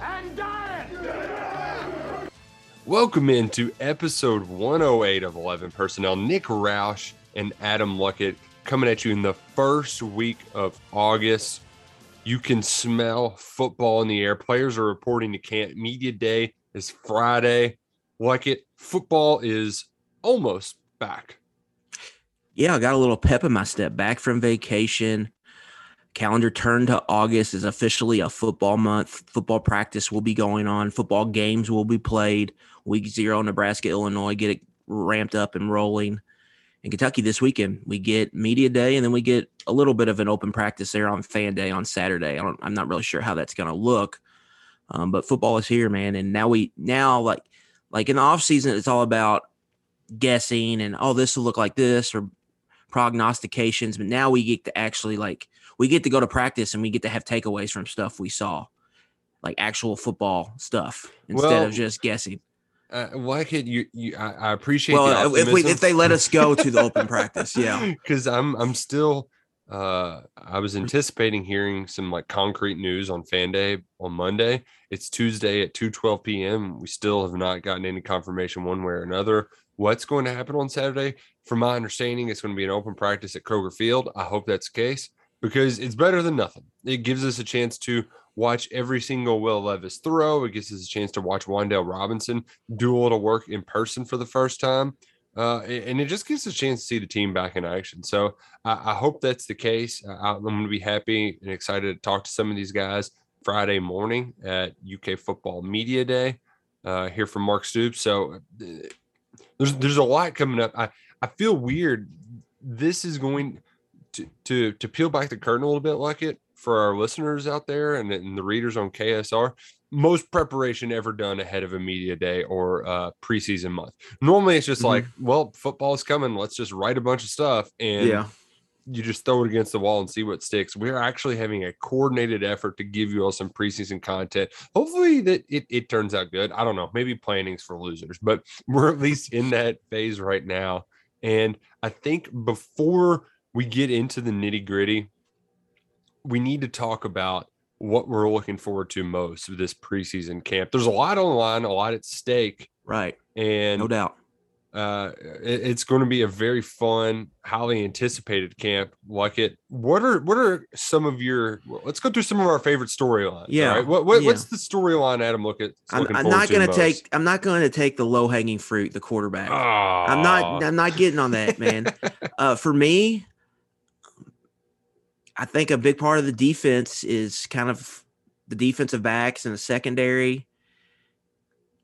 Between living and dying. Welcome into episode 108 of 11 Personnel. Nick Roush and Adam Luckett coming at you in the first week of August. You can smell football in the air. Players are reporting to camp. Media day is Friday. Luckett, football is almost back. yeah, I got a little pep in my step. Back from vacation. Calendar turned to August is officially a football month. Football practice will be going on. Football games will be played. Week zero, Nebraska, Illinois, get it ramped up and rolling. In Kentucky this weekend, we get media day, and then we get a little bit of an open practice there on fan day on Saturday. I I'm not really sure how that's going to look, um, but football is here, man. And now we now like like in the off season, it's all about guessing and oh, this will look like this or prognostications. But now we get to actually like we get to go to practice and we get to have takeaways from stuff we saw, like actual football stuff instead Well, of just guessing. Uh, could you, you, I, I appreciate Well, the if we if they let us go to the open practice, yeah. because I'm I'm still uh I was anticipating hearing some like concrete news on fan day on Monday. It's Tuesday at 2 12 p.m. We still have not gotten any confirmation one way or another. What's going to happen on Saturday? From my understanding, it's going to be an open practice at Kroger Field. I hope that's the case because it's better than nothing. It gives us a chance to watch every single Will Levis throw. It gives us a chance to watch Wan'Dale Robinson do a little work in person for the first time. Uh, and it just gives us a chance to see the team back in action. So I, I hope that's the case. I, I'm going to be happy and excited to talk to some of these guys Friday morning at UK Football Media Day. Uh, from Mark Stoops. So uh, there's there's a lot coming up. I I feel weird. This is going to to to peel back the curtain a little bit, like it for our listeners out there and, and the readers on KSR. Most preparation ever done ahead of a media day or uh, preseason month. Normally, it's just Mhm. like, well, football's coming. Let's just write a bunch of stuff and Yeah. you just throw it against the wall and see what sticks. We're actually having a coordinated effort to give you all some preseason content. Hopefully that it, it turns out good. I don't know. Maybe planning's for losers, but we're at least in that phase right now. And I think before we get into the nitty gritty, we need to talk about what we're looking forward to most of this preseason camp. There's a lot on the line, a lot at stake, Right. and No doubt. uh it- it's going to be a very fun highly anticipated camp like it what are what are some of your let's go through some of our favorite storylines Yeah, right? what, what yeah. what's the storyline adam look at I'm, I'm not going to take I'm not going to take the low hanging fruit, the quarterback. I'm not I'm not getting on that, man. uh, for me, I think a big part of the defense is kind of the defensive backs and the secondary.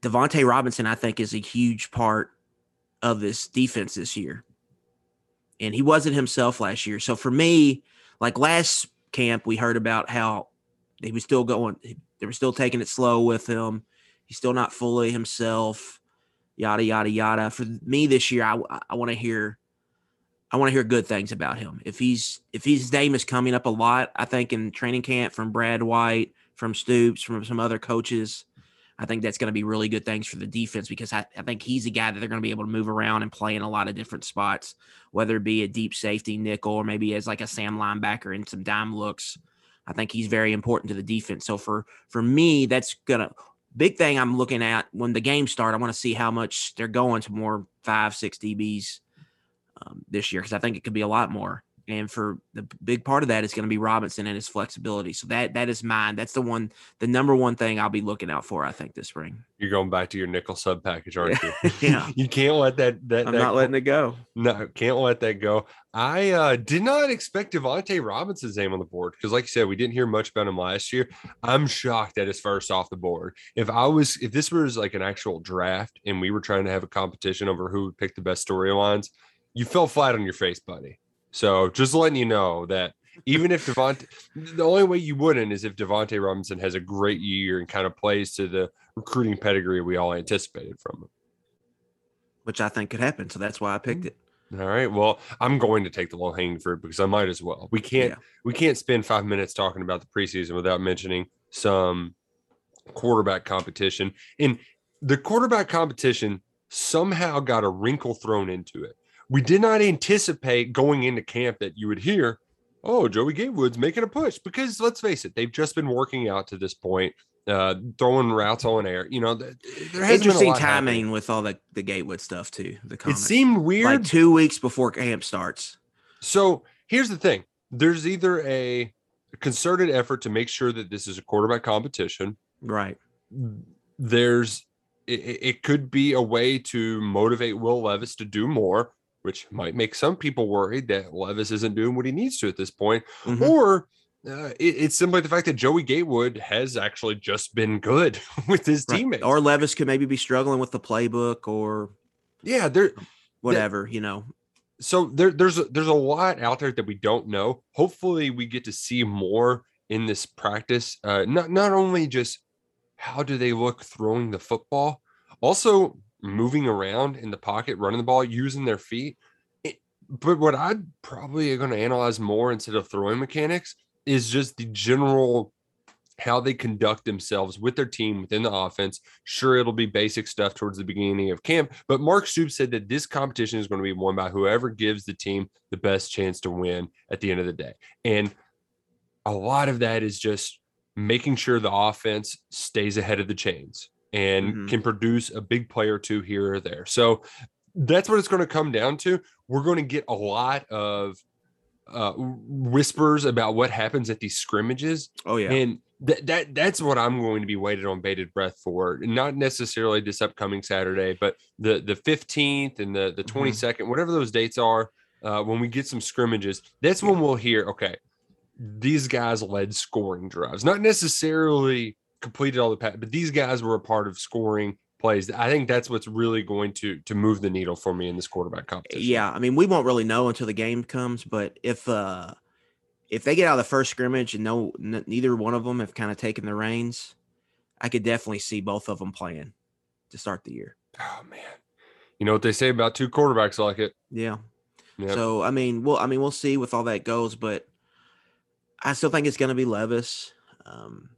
Devontae Robinson, I think, is a huge part of this defense this year. And he wasn't himself last year. So for me, like last camp, we heard about how he was still going, they were still taking it slow with him. He's still not fully himself, yada, yada, yada. For me this year, I, I want to hear I want to hear good things about him. If he's if his name is coming up a lot, I think in training camp from Brad White, from Stoops, from some other coaches, I think that's going to be really good things for the defense because I, I think he's a guy that they're going to be able to move around and play in a lot of different spots, whether it be a deep safety nickel or maybe as like a Sam linebacker and some dime looks. I think he's very important to the defense. So for for me, that's gonna big thing I'm looking at when the games start. I want to see how much they're going to more five six DBs um, this year because I think it could be a lot more. And for the big part of that is going to be Robinson and his flexibility. So that that is mine. That's the one, the number one thing I'll be looking out for. I think this spring. you're going back to your nickel sub package aren't you Yeah. you can't let that that, I'm that not letting it go. No, can't let that go. I uh, did not expect Devontae Robinson's name on the board because, like you said, we didn't hear much about him last year. I'm shocked that it's first off the board. If I was, if this was like an actual draft and we were trying to have a competition over who would pick the best storylines, you fell flat on your face, buddy. So just letting you know that even if Devonte, the only way you wouldn't is if Devonte Robinson has a great year and kind of plays to the recruiting pedigree we all anticipated from him. which I think could happen. So that's why I picked mm-hmm. it. All right. Well, I'm going to take the low hanging fruit because I might as well. We can't Yeah. we can't spend five minutes talking about the preseason without mentioning some quarterback competition. And the quarterback competition somehow got a wrinkle thrown into it. We did not anticipate going into camp that you would hear, oh, Joey Gatewood's making a push because let's face it, they've just been working out to this point, uh, throwing routes on air. You know, th- there has Interesting been a lot happening. timing with all the the Gatewood stuff too. The It seemed weird. like two weeks before camp starts. So here's the thing: there's either a concerted effort to make sure that this is a quarterback competition. Right. There's it it could be a way to motivate Will Levis to do more, which might make some people worried that Levis isn't doing what he needs to at this point, Mhm. or uh, it- it's simply the fact that Joey Gatewood has actually just been good with his Right. teammates. Or Levis could maybe be struggling with the playbook or yeah, there whatever, you know. so there, there's a, there's a lot out there that we don't know. Hopefully, we get to see more in this practice. Uh, not not only just how do they look throwing the football, also moving around in the pocket, running the ball, using their feet. It- but what I'd probably going to analyze more instead of throwing mechanics is just the general how they conduct themselves with their team within the offense. Sure, it'll be basic stuff towards the beginning of camp, but Mark Stoops said that this competition is going to be won by whoever gives the team the best chance to win at the end of the day. And a lot of that is just making sure the offense stays ahead of the chains and Mhm. can produce a big play or two here or there. So that's what it's going to come down to. We're going to get a lot of uh, whispers about what happens at these scrimmages Oh yeah. and that that that's what I'm going to be waited on bated breath for. Not necessarily this upcoming Saturday, but the the 15th and the the Mm-hmm. 22nd, whatever those dates are, uh, when we get some scrimmages, that's when we'll hear, okay, these guys led scoring drives. Not necessarily completed all the pass, but these guys were a part of scoring plays. I think that's what's really going to to move the needle for me in this quarterback competition. Yeah, I mean, we won't really know until the game comes, but if uh if they get out of the first scrimmage and no n- neither one of them have kind of taken the reins, I could definitely see both of them playing to start the year. Oh man. You know what they say about two quarterbacks like it. Yeah. Yep. So I mean, we'll I mean we'll see with all that goes, but I still think it's going to be Levis. Um,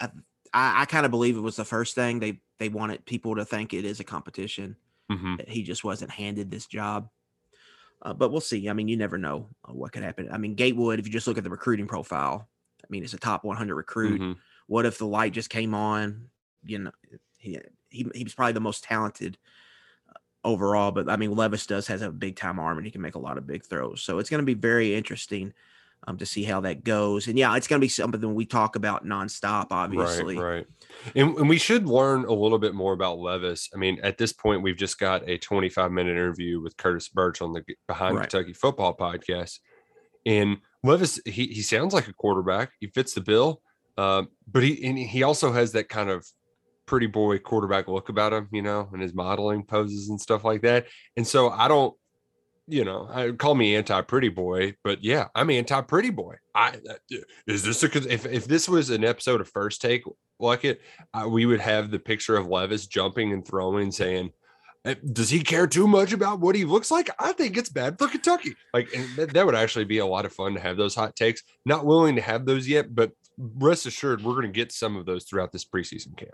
I I, I kind of believe it was the first thing they they wanted people to think it is a competition. Mhm. that he just wasn't handed this job. Uh, but we'll see. I mean, you never know uh, what could happen. I mean, Gatewood, if you just look at the recruiting profile, I mean, it's a top 100 recruit. Mhm. What if the light just came on? You know, he he, he was probably the most talented uh, overall. But I mean, Levis does has a big time arm and he can make a lot of big throws. So it's going to be very interesting um, to see how that goes. And yeah, it's going to be something we talk about nonstop. Obviously, Right, right. And, and we should learn a little bit more about Levis. I mean, at this point, we've just got a 25 minute interview with Curtis Birch on the Behind Right. Kentucky Football podcast. And Levis, he, he sounds like a quarterback. He fits the bill. Um, but he and he also has that kind of pretty boy quarterback look about him, you know, and his modeling poses and stuff like that. And so I don't, you know, I call me anti pretty boy, but yeah, I'm anti pretty boy. I uh, is this a, if if this was an episode of First Take like it, uh, we would have the picture of Levis jumping and throwing, saying, "Uh, "Does he care too much about what he looks like?" I think it's bad for Kentucky. Like that, that would actually be a lot of fun to have those hot takes. Not willing to have those yet, but rest assured, we're going to get some of those throughout this preseason camp.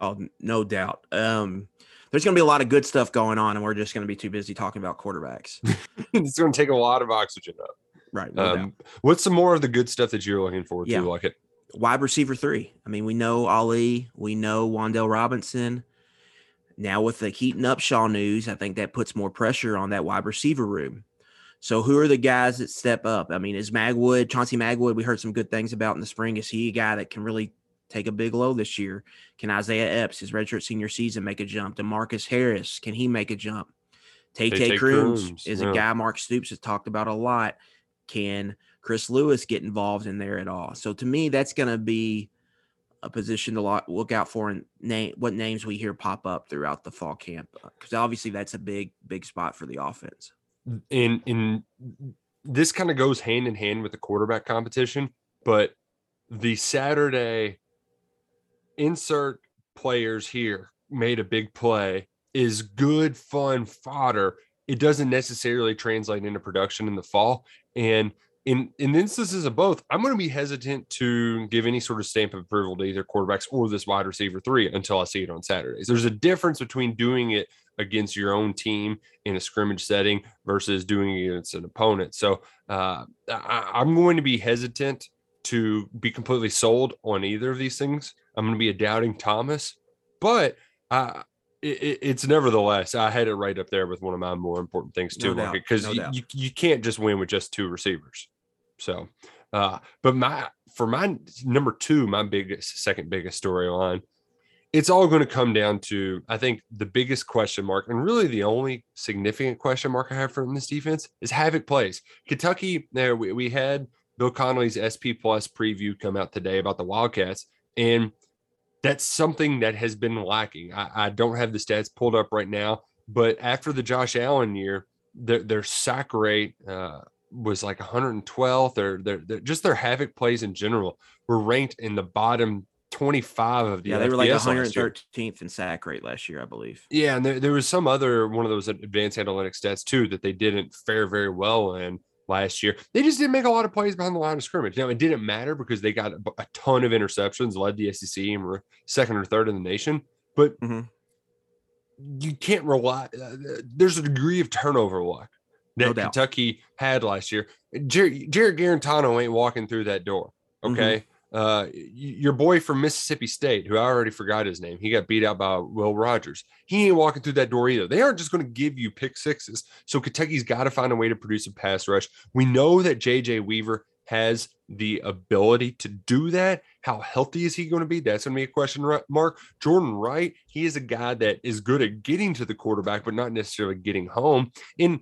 Oh, no doubt. Um, there's going to be a lot of good stuff going on, and we're just going to be too busy talking about quarterbacks. it's going to take a lot of oxygen up. right. No. Um, what's some more of the good stuff that you're looking forward Yeah. to? Like it. wide receiver three. I mean, we know Ali, we know Wan'Dale Robinson. Now with the Keaton Upshaw news, I think that puts more pressure on that wide receiver room. So who are the guys that step up? I mean, is Magwood, Chauncey Magwood, we heard some good things about in the spring. Is he a guy that can really take a big low this year? Can Isaiah Epps, his redshirt senior season, make a jump? Demarcus Harris, can he make a jump? Tae Tae Crumes, is yeah. a guy Mark Stoops has talked about a lot. Can Chris Lewis get involved in there at all? So to me, that's going to be a position to look out for and name what names we hear pop up throughout the fall camp uh, because obviously that's a big big spot for the offense. in in this kind of goes hand in hand with the quarterback competition, but the Saturday insert players here made a big play is good fun fodder. It doesn't necessarily translate into production in the fall. And in in instances of both, I'm going to be hesitant to give any sort of stamp of approval to either quarterbacks or this wide receiver three until I see it on Saturdays. There's a difference between doing it against your own team in a scrimmage setting versus doing it against an opponent. So uh, I, I'm going to be hesitant to be completely sold on either of these things. I'm going to be a doubting Thomas, but uh, it, it's nevertheless I had it right up there with one of my more important things too, No because no you, you you can't just win with just two receivers. So, uh, but my for my number two, my biggest second biggest storyline, it's all going to come down to I think the biggest question mark and really the only significant question mark I have from this defense is havoc plays. Kentucky, there we, we had Bill Connelly's SP Plus preview come out today about the Wildcats, and that's something that has been lacking. I, I don't have the stats pulled up right now, but after the Josh Allen year, their their sack rate uh, was like 112th. Their, their their just their havoc plays in general were ranked in the bottom 25 of the Yeah, they were like FBS last year. 113th in sack rate last year, I believe. Yeah, and there, there was some other one of those advanced analytics stats too that they didn't fare very well in last year. They just didn't make a lot of plays behind the line of scrimmage. Now it didn't matter because they got a, ton of interceptions, led the SEC and were second or third in the nation. But Mhm. you can't rely. Uh, there's a degree of turnover luck that No. Kentucky had last year. Jer- Jarrett Guarantano ain't walking through that door. Mhm. Okay. Uh, your boy from Mississippi State, who I already forgot his name, he got beat out by Will Rogers. He ain't walking through that door either. They aren't just going to give you pick sixes. So Kentucky's got to find a way to produce a pass rush. We know that JJ Weaver has the ability to do that. How healthy is he going to be? That's going to be a question mark. Jordan Wright, he is a guy that is good at getting to the quarterback, but not necessarily getting home. And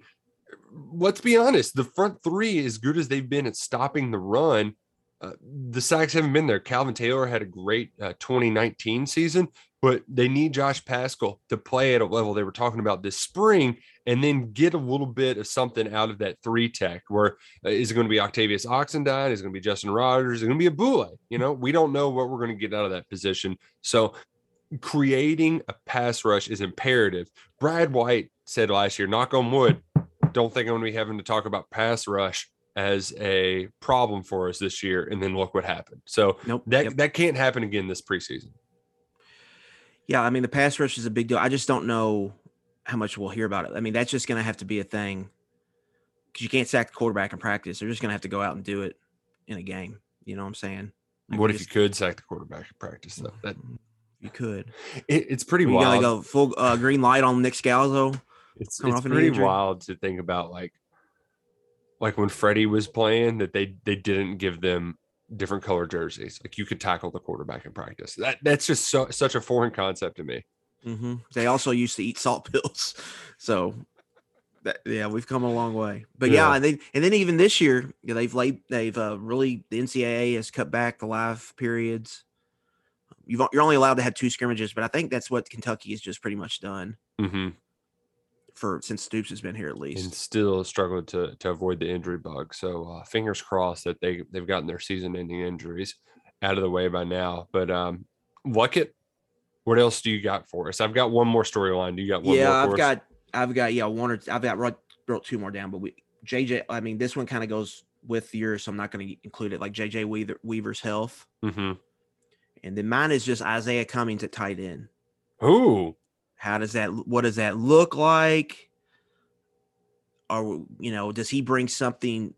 let's be honest, the front three, as good as they've been at stopping the run, uh, the sacks haven't been there. Calvin Taylor had a great uh, 2019 season, but they need Josh Paschal to play at a level they were talking about this spring and then get a little bit of something out of that three tech where uh, is it going to be Octavius Oxendine? Is it going to be Justin Rogers? Is it going to be a Boule? You know, we don't know what we're going to get out of that position. So creating a pass rush is imperative. Brad White said last year, knock on wood, don't think I'm going to be having to talk about pass rush as a problem for us this year. And then look what happened. So Nope. that Yep. that can't happen again this preseason. Yeah, I mean the pass rush is a big deal. I just don't know how much we'll hear about it. I mean that's just going to have to be a thing because you can't sack the quarterback in practice. They're just going to have to go out and do it in a game. You know what I'm saying? Like, what if you could sack the quarterback in practice? Though that You could. it, it's pretty You got to wild. go full uh, green light on Nick Scalzo. it's it's pretty wild to think about like like when Freddie was playing that they they didn't give them different color jerseys. Like you could tackle the quarterback in practice. That that's just so such a foreign concept to me. hmm They also used to eat salt pills, so that, yeah, we've come a long way. But yeah, Yeah. and, they, and then even this year, they've laid they've uh, really the NCAA has cut back the live periods. You've, you're only allowed to have two scrimmages, but I think that's what Kentucky has just pretty much done hmm for since Stoops has been here at least. And still struggling to to avoid the injury bug. So uh, fingers crossed that they they've gotten their season-ending injuries out of the way by now. But um, Luckett, what else do you got for us? I've got one more storyline. Do you got one more? yeah? I've us? got I've got yeah one or I've got wrote, wrote two more down, but we JJ. I mean, this one kind of goes with yours, so I'm not going to include it. Like JJ Weaver, Weaver's health, Mhm. and then mine is just Izayah Cummings at tight end. Ooh, How does that? What does that look like? Or you know, does he bring something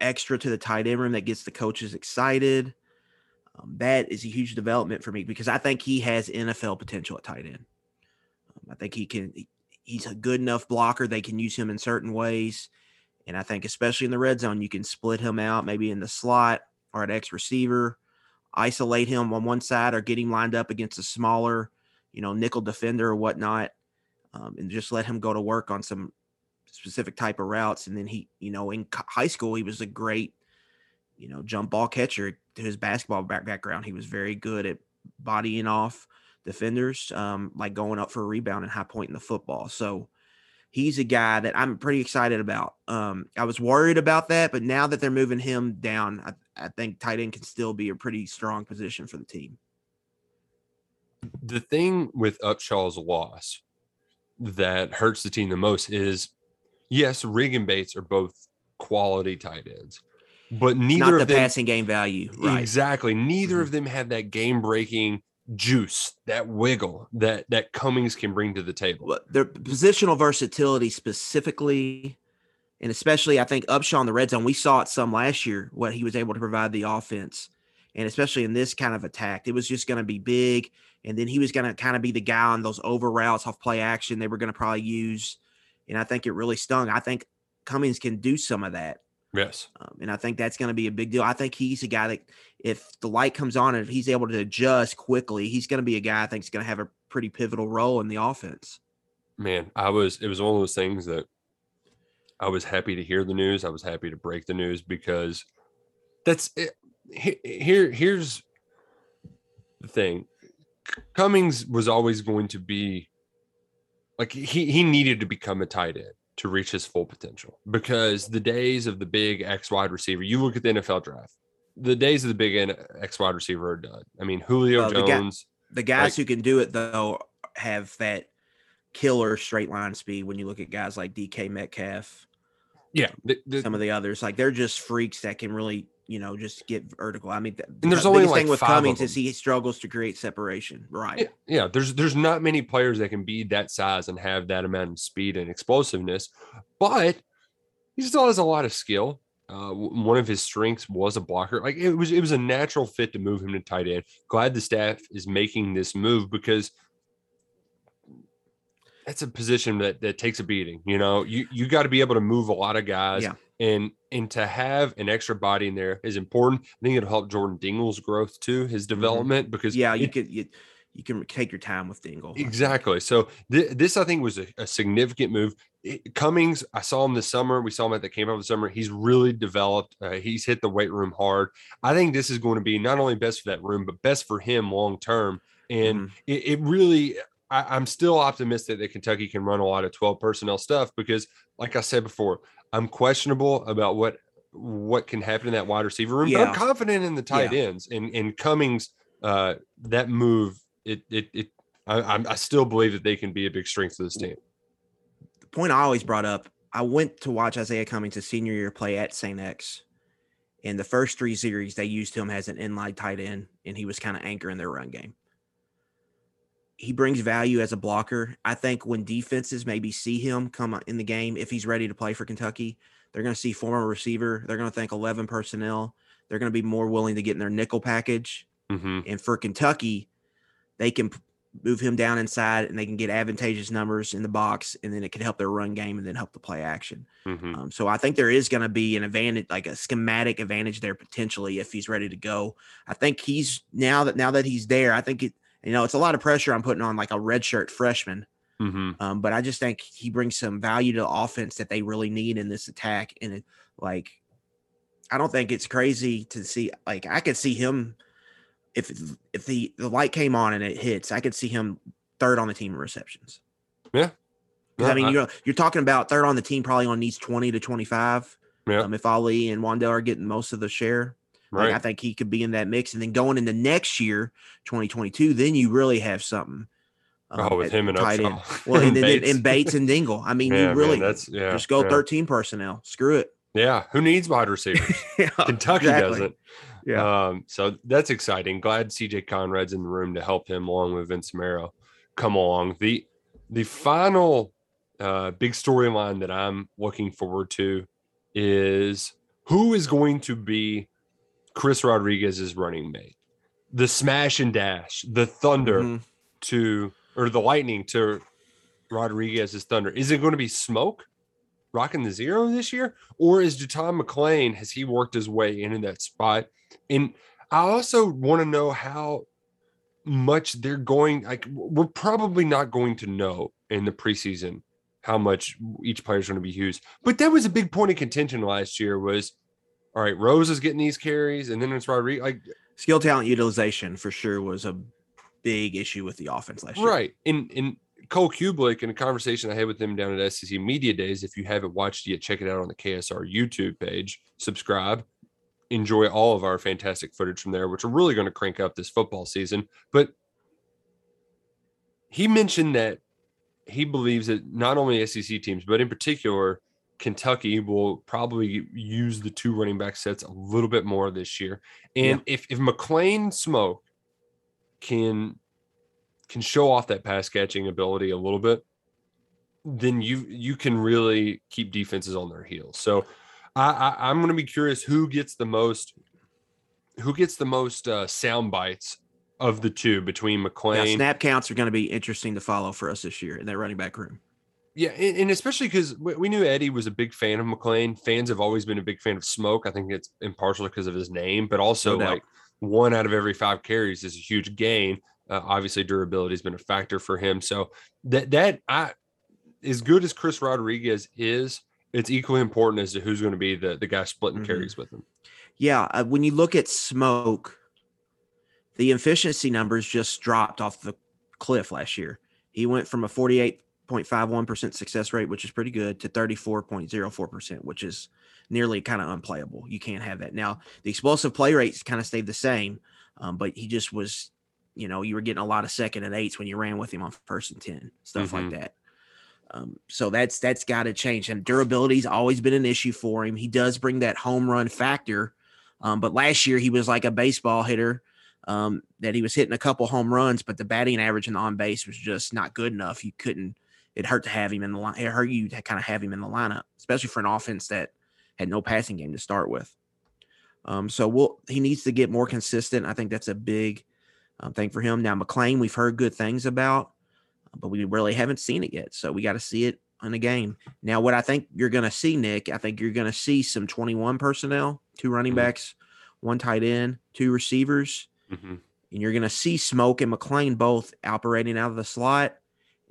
extra to the tight end room that gets the coaches excited? Um, that is a huge development for me because I think he has NFL potential at tight end. Um, I think he can. he- He's a good enough blocker. They can use him in certain ways, and I think especially in the red zone, you can split him out maybe in the slot or at X receiver, isolate him on one side or get him lined up against a smaller you know, nickel defender or whatnot, um, and just let him go to work on some specific type of routes. And then he, you know, in high school, he was a great, you know, jump ball catcher to his basketball back- background. He was very good at bodying off defenders, um, like going up for a rebound and high point in the football. So he's a guy that I'm pretty excited about. Um, I was worried about that, but now that they're moving him down, I, I think tight end can still be a pretty strong position for the team. The thing with Upshaw's loss that hurts the team the most is yes, Rigg and Bates are both quality tight ends, but neither of the them passing game value, right? exactly. Neither Mhm. of them have that game breaking juice, that wiggle that that Cummings can bring to the table. Their positional versatility specifically, and especially I think Upshaw in the red zone, we saw it some last year, what he was able to provide the offense. And especially in this kind of attack, it was just going to be big. And then he was going to kind of be the guy on those over routes off play action they were going to probably use. And I think it really stung. I think Cummings can do some of that. Yes. Um, and I think that's going to be a big deal. I think he's a guy that, if the light comes on and if he's able to adjust quickly, he's going to be a guy I think is going to have a pretty pivotal role in the offense. man, I was it was one of those things that I was happy to hear the news. I was happy to break the news because that's it. Here, here's the thing. Cummings was always going to be like he he needed to become a tight end to reach his full potential because the days of the big X wide receiver, you look at the NFL draft, the days of the big X wide receiver are done. I mean, Julio Well, the guy- Jones, The guys Like- who can do it though have that killer straight line speed. When you look at guys like DK Metcalf, yeah, the, the, some of the others, like they're just freaks that can really, you know, just get vertical. I mean, the, And there's the only, like, thing with Cummings is he struggles to create separation. Right. Yeah, yeah. There's there's not many players that can be that size and have that amount of speed and explosiveness, but he still has a lot of skill. Uh, one of his strengths was a blocker. Like it was, it was a natural fit to move him to tight end. Glad the staff is making this move because that's a position that that takes a beating. You know, you you got to be able to move a lot of guys, Yeah. And and to have an extra body in there is important. I think it'll help Jordan Dingle's growth too, his development because Mm-hmm. Yeah, you it- could you, you can take your time with Dingle. Exactly. So th- this, I think, was a, a significant move. It- Cummings, I saw him this summer. We saw him at the camp over the summer. He's really developed. Uh, he's hit the weight room hard. I think this is going to be not only best for that room, but best for him long term. And Mhm. it, it really, I, I'm still optimistic that Kentucky can run a lot of 12 personnel stuff because, like I said before, I'm questionable about what what can happen in that wide receiver room. But I'm confident in the tight ends and and Cummings. Uh, that move, it it it. I, I'm, still believe that they can be a big strength to this team. the point I always brought up, I went to watch Izayah Cummings his senior year play at St. X. In the first three series, they used him as an inline tight end, and he was kind of anchoring their run game. He brings value as a blocker. I think when defenses maybe see him come in the game, if he's ready to play for Kentucky, they're going to see former receiver. They're going to think 11 personnel. They're going to be more willing to get in their nickel package. hmm And for Kentucky, they can move him down inside and they can get advantageous numbers in the box, and then it can help their run game and then help the play action. hmm Um, so I think there is going to be an advantage, like a schematic advantage there potentially if he's ready to go. I think he's now that now that he's there, I think it. You know, it's a lot of pressure I'm putting on like a redshirt freshman. hmm Um, but I just think he brings some value to the offense that they really need in this attack. And it, like, I don't think it's crazy to see. Like, I could see him if if the the light came on and it hits, I could see him third on the team in receptions. Yeah, I mean, I- you're you're talking about third on the team, probably on needs twenty to twenty five. Yeah. Um, if Ali and Wan'Dale are getting most of the share, like. I think he could be in that mix. And then going into next year, 2022, then you really have something. um, oh, with him and tight end. Well, and then Bates. and Bates and Dingle. I mean, Yeah, you man, really that's yeah. just go yeah. 13 personnel. Screw it. Yeah, who needs wide receivers? yeah, Kentucky exactly. doesn't. Yeah. Um, so that's exciting. Glad CJ Conrad's in the room to help him along with Vince Marrow come along. The the final uh, big storyline that I'm looking forward to is who is going to be Chris Rodriguez's running mate, the smash and dash, the thunder Mhm. to or the lightning to Rodriguez's thunder. Is it going to be smoke? rocking the zero this year, or is JuTahn McClain has he worked his way into that spot? And I also want to know how much they're going. Like we're probably not going to know in the preseason how much each player is going to be used. But that was a big point of contention last year. Was all right. Rose is getting these carries, and then it's Rodriguez. Like Skill talent utilization for sure was a big issue with the offense last year. right, and and Cole Cubelic in a conversation I had with him down at SEC Media Days. If you haven't watched yet, check it out on the KSR YouTube page. Subscribe. Enjoy all of our fantastic footage from there, which are really going to crank up this football season. But he mentioned that he believes that not only SEC teams, but in particular, Kentucky will probably use the two running back sets a little bit more this year. And if if McClain Smoke can can show off that pass catching ability a little bit, then you you can really keep defenses on their heels. So I, I I'm going to be curious who gets the most who gets the most uh, sound bites of the two between Yeah, McClain snap counts are going to be interesting to follow for us this year in that running back room. Yeah, and, especially because we, we knew Eddie was a big fan of McClain. Fans have always been a big fan of Smoke. I think it's impartial because of his name, but also No like one out of every five carries is a huge gain. Uh, obviously, durability has been a factor for him. So that that I, as good as Chris Rodriguez is, it's equally important as to who's going to be the the guy splitting Mhm. carries with him. Yeah, uh, when you look at smoke, the efficiency numbers just dropped off the cliff last year. He went from a 48.51% success rate, which is pretty good, to 34.04%, which is nearly kind of unplayable. You can't have that. Now, the explosive play rates kind of stayed the same, um, but he just was, you know, you were getting a lot of second and eights when you ran with him on first and 10, stuff Mhm. like that. Um, so that's that's got to change. And durability's always been an issue for him. He does bring that home run factor, um, but last year he was like a baseball hitter um, that he was hitting a couple home runs, but the batting average and the on base was just not good enough. You couldn't. It hurt to have him in the line. It hurt you to kind of have him in the lineup, especially for an offense that had no passing game to start with. Um, so we'll he needs to get more consistent. I think that's a big um, thing for him. Now McClain, we've heard good things about, but we really haven't seen it yet. So we got to see it in a game. Now, what I think you're going to see, Nick, I think you're going to see some 21 personnel, two running Mhm. backs, one tight end, two receivers, Mhm. and you're going to see Smoke and McClain both operating out of the slot.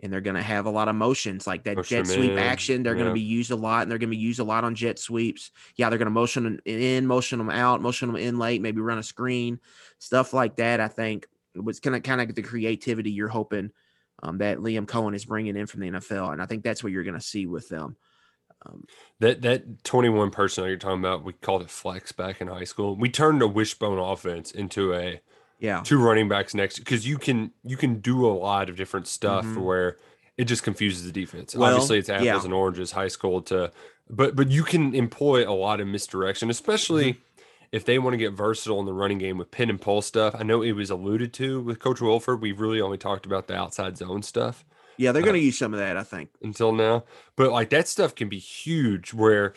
And they're going to have a lot of motions like that Push jet sweep in, action. They're going to be used a lot, and they're going to be used a lot on jet sweeps. Yeah, they're going to motion them in, motion them out, motion them in late, maybe run a screen, stuff like that. I think was kind of kind of the creativity you're hoping um, that Liam Coen is bringing in from the NFL, and I think that's what you're going to see with them. Um, That that 21 personnel you're talking about, we called it flex back in high school. We turned a wishbone offense into a yeah, two running backs next because you can you can do a lot of different stuff Mhm. where it just confuses the defense. Well, Obviously, it's apples yeah. and oranges, high school to, but but you can employ a lot of misdirection, especially Mm-hmm. if they want to get versatile in the running game with pin and pull stuff. I know it was alluded to with Coach Wolford. We've really only talked about the outside zone stuff yeah, they're Uh, going to use some of that. I think. until now, but like that stuff can be huge. Where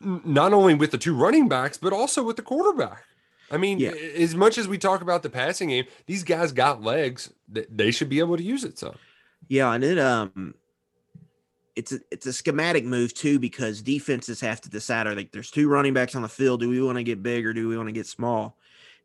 not only with the two running backs, but also with the quarterback. I mean, Yeah. as much as we talk about the passing game, these guys got legs. th- They should be able to use it. So Yeah, and it um it's a it's a schematic move too because defenses have to decide are like there's two running backs on the field. Do we want to get big or do we want to get small?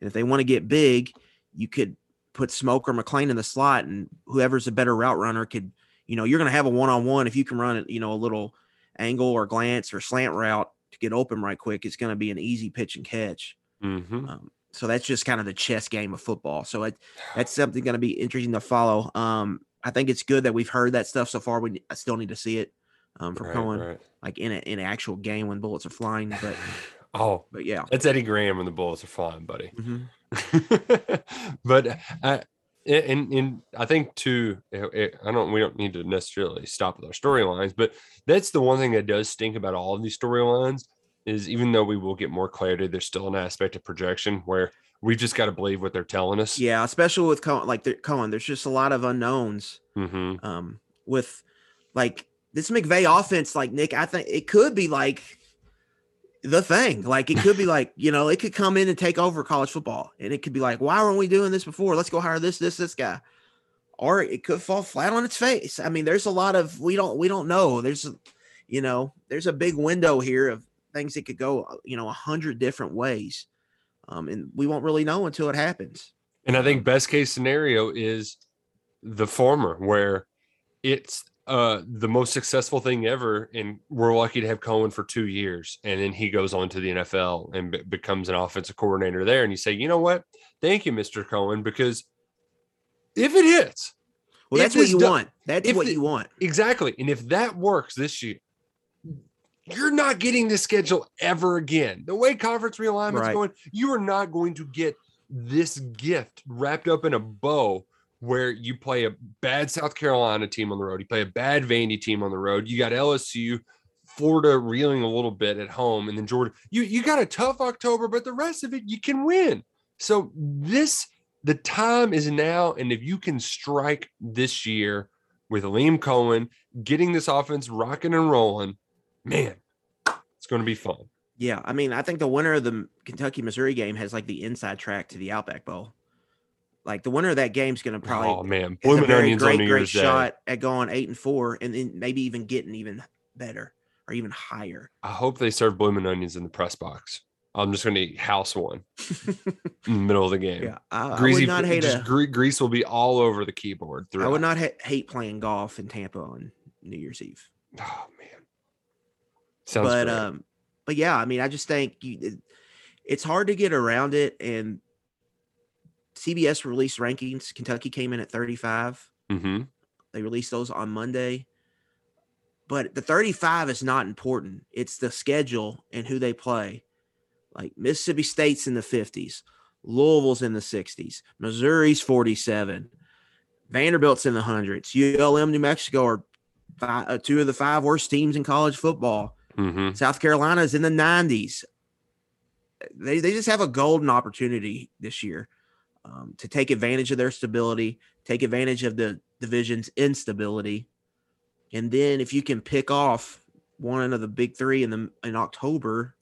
And if they want to get big, you could put Smoke or McClain in the slot, and whoever's a better route runner could, you know, you're gonna have a one-on-one if you can run it, you know, a little angle or glance or slant route to get open right quick, it's gonna be an easy pitch and catch. Mhm. Um, so that's just kind of the chess game of football. So it, that's something going to be interesting to follow. Um, I think it's good that we've heard that stuff so far. We I still need to see it um, from Right, Coen, right. like in a, in an actual game when bullets are flying. But oh, but yeah, that's Eddie Gran when the bullets are flying, buddy. Mhm. but uh, and and I think too, eh, eh, I don't. We don't need to necessarily stop with our storylines, but that's the one thing that does stink about all of these storylines is even though we will get more clarity, there's still an aspect of projection where we've just got to believe what they're telling us. yeah, especially with Coen, like Coen, there's just a lot of unknowns. hmm Um, with like this McVay offense, like Nick, I think it could be like the thing. Like it could be like, you know, it could come in and take over college football. And it could be like, why weren't we doing this before? Let's go hire this, this, this guy. Or it could fall flat on its face. I mean, there's a lot of we don't we don't know. There's you know, there's a big window here of things that could go, uh, you know, a hundred different ways. Um, and we won't really know until it happens. And I think best case scenario is the former, where it's uh the most successful thing ever, and we're lucky to have Coen for two years, and then he goes on to the NFL and be- becomes an offensive coordinator there. And you say, you know what? Thank you, Mr. Coen, because if it hits, Well, If that's what you want. That's what the- you want. Exactly. And if that works this year, you're not getting this schedule ever again. The way conference realignment's Right. going, you are not going to get this gift wrapped up in a bow where you play a bad South Carolina team on the road, you play a bad Vandy team on the road, you got LSU, Florida reeling a little bit at home, and then Georgia. You you got a tough October, but the rest of it you can win. So this the time is now, and if you can strike this year with Liam Coen getting this offense rocking and rolling, man, it's going to be fun. Yeah, I mean, I think the winner of the Kentucky Missouri game has like the inside track to the Outback Bowl. Like the winner of that game is going to probably oh man, blooming onions on great, New great Year's Day. shot at going eight and four, and then maybe even getting even better or even higher. I hope they serve blooming onions in the press box. I'm just going to eat house one in the middle of the game. Yeah, I, I Greasy, would not hate just a. grease will be all over the keyboard. I would not ha- hate playing golf in Tampa on New Year's Eve. Oh sounds but great. um, but yeah, I mean, I just think you, it- it's hard to get around it. And CBS released rankings. Kentucky came in at 35. hmm They released those on Monday. But the 35 is not important. It's the schedule and who they play. Like Mississippi State's in the 50s, Louisville's in the 60s, Missouri's 47, Vanderbilt's in the hundreds, ULM, New Mexico are five, uh, two of the five worst teams in college football. Hmm South is in the 90s. They, they just have a golden opportunity this year um, to take advantage of their stability, take advantage of the division's instability. And then if you can pick off one of the big three in the in October,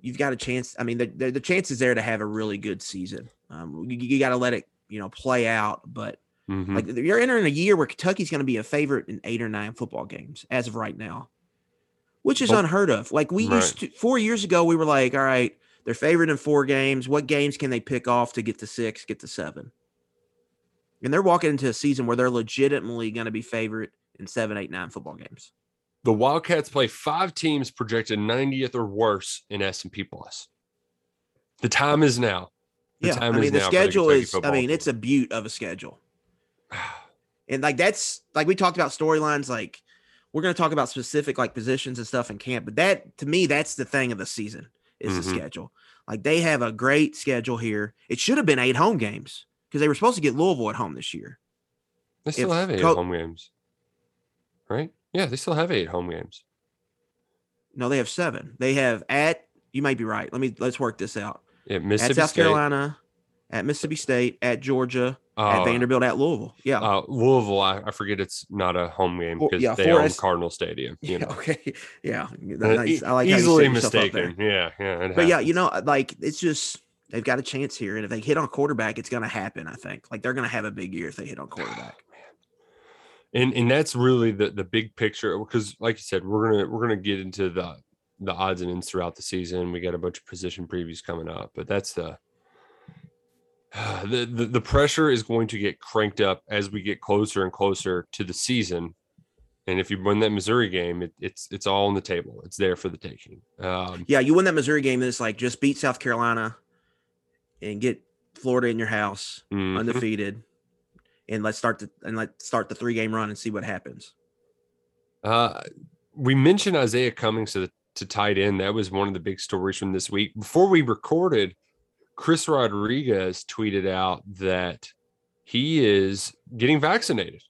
you've got a chance. I mean, the, the, the chance is there to have a really good season. Um, you, you got to let it, you know, play out. But hmm like you're entering a year where Kentucky's going to be a favorite in eight or nine football games as of right now, which is unheard of. Like we right. used to four years ago, we were like, all right, they're favored in four games. What games can they pick off to get to six, get to seven? And they're walking into a season where they're legitimately going to be favorite in seven, eight, nine football games. The Wildcats play five teams projected 90th or worse in S and P plus. The time is now. The yeah, time I is mean the schedule is. I mean, it's a beaut of a schedule. And like that's like we talked about storylines. Like we're going to talk about specific like positions and stuff in camp, but that to me that's the thing of the season is the Mhm. schedule. Like they have a great schedule here. It should have been eight home games because they were supposed to get Louisville at home this year. They still if have eight Co- home games, right? Yeah, they still have eight home games. No, they have seven. They have at you might be right. Let me let's work this out. Yeah, At South State, Carolina, at Mississippi State, at Georgia, at uh, Vanderbilt, at Louisville. Yeah. uh, Louisville. I, I forget it's not a home game because yeah, they own S- Cardinal Stadium. You yeah. know, Okay. Yeah. Uh, Nice. I like how you set easily yourself up there. mistaken. Yeah, yeah. But yeah, you know, like it's just they've got a chance here, and if they hit on quarterback, it's going to happen. I think like they're going to have a big year if they hit on quarterback. and and that's really the the big picture because like you said we're gonna we're gonna get into the the odds and ends throughout the season we got a bunch of position previews coming up but that's the the, the the pressure is going to get cranked up as we get closer and closer to the season and if you win that missouri game it, it's it's all on the table it's there for the taking um Yeah, you win that Missouri game, and it's like just beat South Carolina and get Florida in your house mhm. undefeated, and let's start the and let's start the three game run and see what happens. Uh, we mentioned Isaiah Cummings to the, to tight end. That was one of the big stories from this week. Before we recorded, Chris Rodriguez tweeted out that he is getting vaccinated,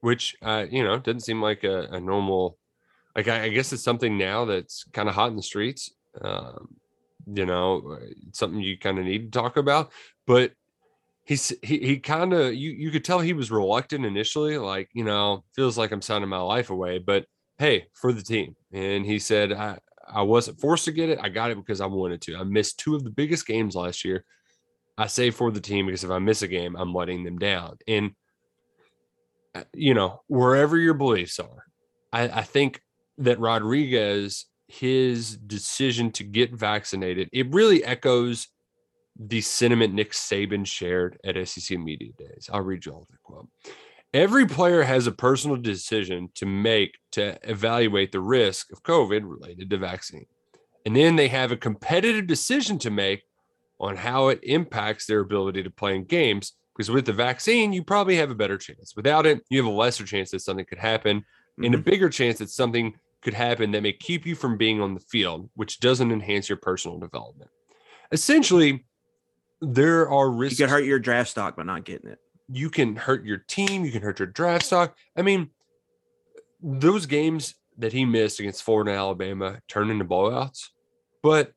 which uh, you know doesn't seem like a, a normal. Like I, I guess it's something now that's kind of hot in the streets. Um, you know, something you kind of need to talk about, but he's he, he kind of you you could tell he was reluctant initially like you know feels like i'm signing my life away but hey for the team and he said i i wasn't forced to get it i got it because i wanted to i missed two of the biggest games last year i say for the team because if i miss a game i'm letting them down and uh, you know wherever your beliefs are i i think that rodriguez his decision to get vaccinated it really echoes the sentiment Nick Saban shared at SEC Media Days. I'll read you all the quote. Every player has a personal decision to make to evaluate the risk of COVID related to vaccine. And then they have a competitive decision to make on how it impacts their ability to play in games Because with the vaccine, you probably have a better chance. Without it, you have a lesser chance that something could happen and a mm-hmm. bigger chance that something could happen that may keep you from being on the field, which doesn't enhance your personal development. Essentially, there are risks. You could hurt your draft stock by not getting it. You can hurt your team, you can hurt your draft stock. I mean, those games that he missed against Florida and Alabama turned into blowouts. But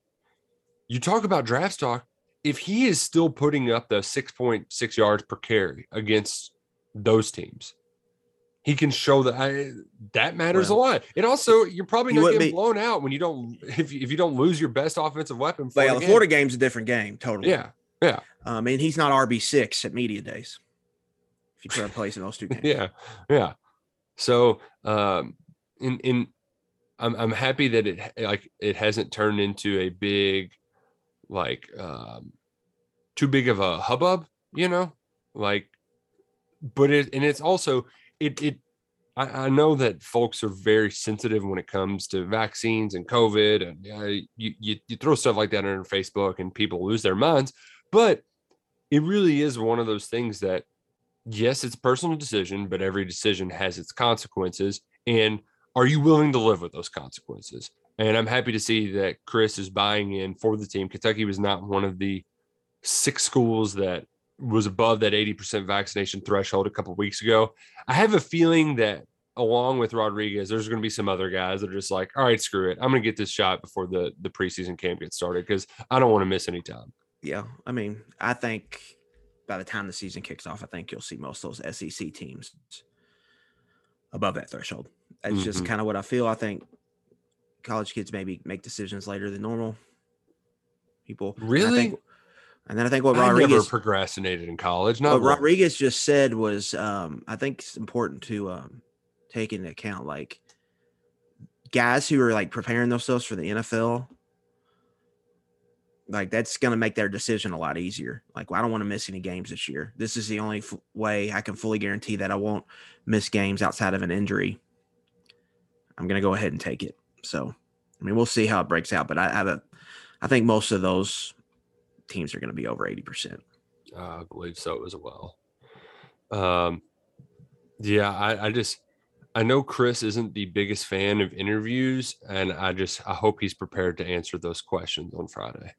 you talk about draft stock, if he is still putting up the 6.6 yards per carry against those teams, he can show that I, that matters Well, a lot. And also, you're probably not getting be- blown out when you don't if you, if you don't lose your best offensive weapon. yeah, the game. Florida game's a different game, totally. yeah, yeah, I mean, he's not RB six at media days. If you put a place in those two games. yeah yeah so um in in i'm i'm happy that it like it hasn't turned into a big like um too big of a hubbub you know like but it and it's also it it I, I know that folks are very sensitive when it comes to vaccines and COVID, and uh, you, you you throw stuff like that on Facebook, and people lose their minds. But it really is one of those things that yes, it's a personal decision, but every decision has its consequences. And are you willing to live with those consequences? And I'm happy to see that Chris is buying in for the team. Kentucky was not one of the six schools that was above that 80% vaccination threshold a couple weeks ago. I have a feeling that along with Rodriguez, there's going to be some other guys that are just like, all right, screw it. I'm going to get this shot before the, the preseason camp gets started because I don't want to miss any time. Yeah. I mean, I think by the time the season kicks off, I think you'll see most of those SEC teams above that threshold. That's just Mhm. kind of what I feel. I think college kids maybe make decisions later than normal. People and I Really? think- and then I think what I never Rodriguez procrastinated in college. what Not once. Rodriguez just said was um, I think it's important to um, take into account like guys who are like preparing themselves for the NFL. Like that's going to make their decision a lot easier. Like, well, I don't want to miss any games this year. This is the only f- way I can fully guarantee that I won't miss games outside of an injury. I'm going to go ahead and take it. So, I mean, we'll see how it breaks out, but I, have a, I think most of those teams are going to be over 80%. I believe so as well. Um, yeah, I, I just I know Chris isn't the biggest fan of interviews, and I just I hope he's prepared to answer those questions on Friday.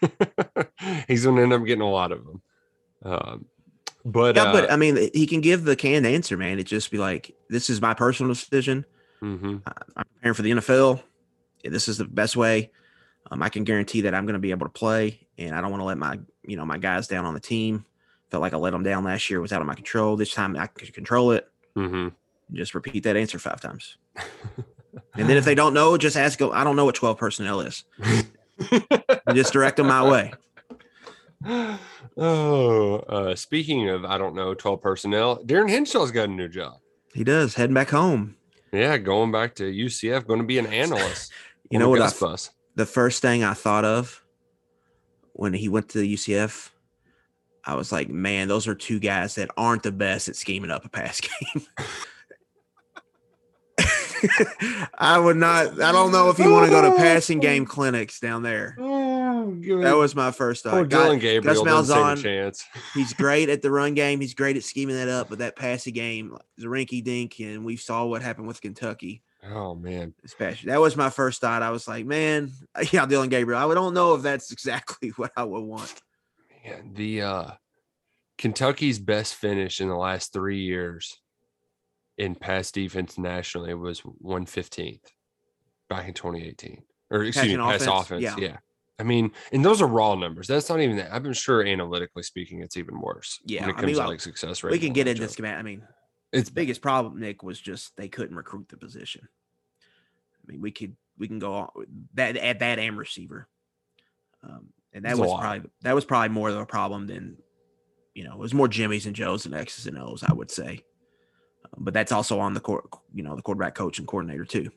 he's gonna end up getting a lot of them. Um, but Yeah, but uh, I mean, he can give the canned answer, man. It just be like, this is my personal decision. mhm. I- I'm preparing for the NFL. This is the best way. Um, I can guarantee that I'm going to be able to play, and I don't want to let my, you know, my guys down on the team. Felt like I let them down last year. It was out of my control. This time I can control it. Mhm. Just repeat that answer five times, and then if they don't know, just ask. them, I don't know what 12 personnel is. Just direct them my way. oh, uh, speaking of I don't know twelve personnel, Darin Hinshaw's got a new job. He does heading back home. Yeah, going back to UCF, going to be an analyst. You know what I bus. the first thing I thought of when he went to UCF, I was like, man, those are two guys that aren't the best at scheming up a pass game. I would not. I don't know if you want to go to passing game clinics down there. That was my first thought. God, Dillon Gabriel Gus doesn't Malzahn, chance. he's great at the run game. He's great at scheming that up, but that passing game is a rinky dink, and we saw what happened with Kentucky Oh man, especially. That was my first thought. I was like, man, yeah, Dillon Gabriel. I don't know if that's exactly what I would want. man, the uh Kentucky's best finish in the last three years in pass defense nationally it was 115th back in 2018. Or excuse me, pass offense, offense. yeah. Yeah. I mean, and those are raw numbers. That's not even that. I'm sure analytically speaking, it's even worse. Yeah, When it I comes mean, to well, like success rate. we can get into schematic. I mean, It's the biggest problem, Nick, was just they couldn't recruit the position. I mean, we could we can go on that at that and receiver, um, and that It's was probably that was probably more of a problem than you know it was more Jimmys and Joes and X's and O's, I would say. But that's also on the court, you know, the quarterback coach and coordinator too.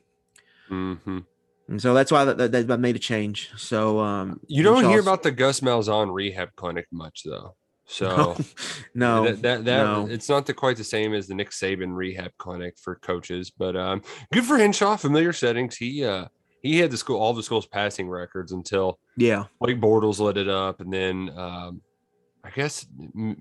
Mhm. And so that's why that, that, that made a change. So um, You don't hear about the Gus Malzahn rehab clinic much though. So no, that that, that no. it's not the, quite the same as the Nick Saban rehab clinic for coaches, but um, good for Hinshaw. Familiar settings. He uh he had the school all the school's passing records until yeah, Blake Bortles lit it up, and then um, I guess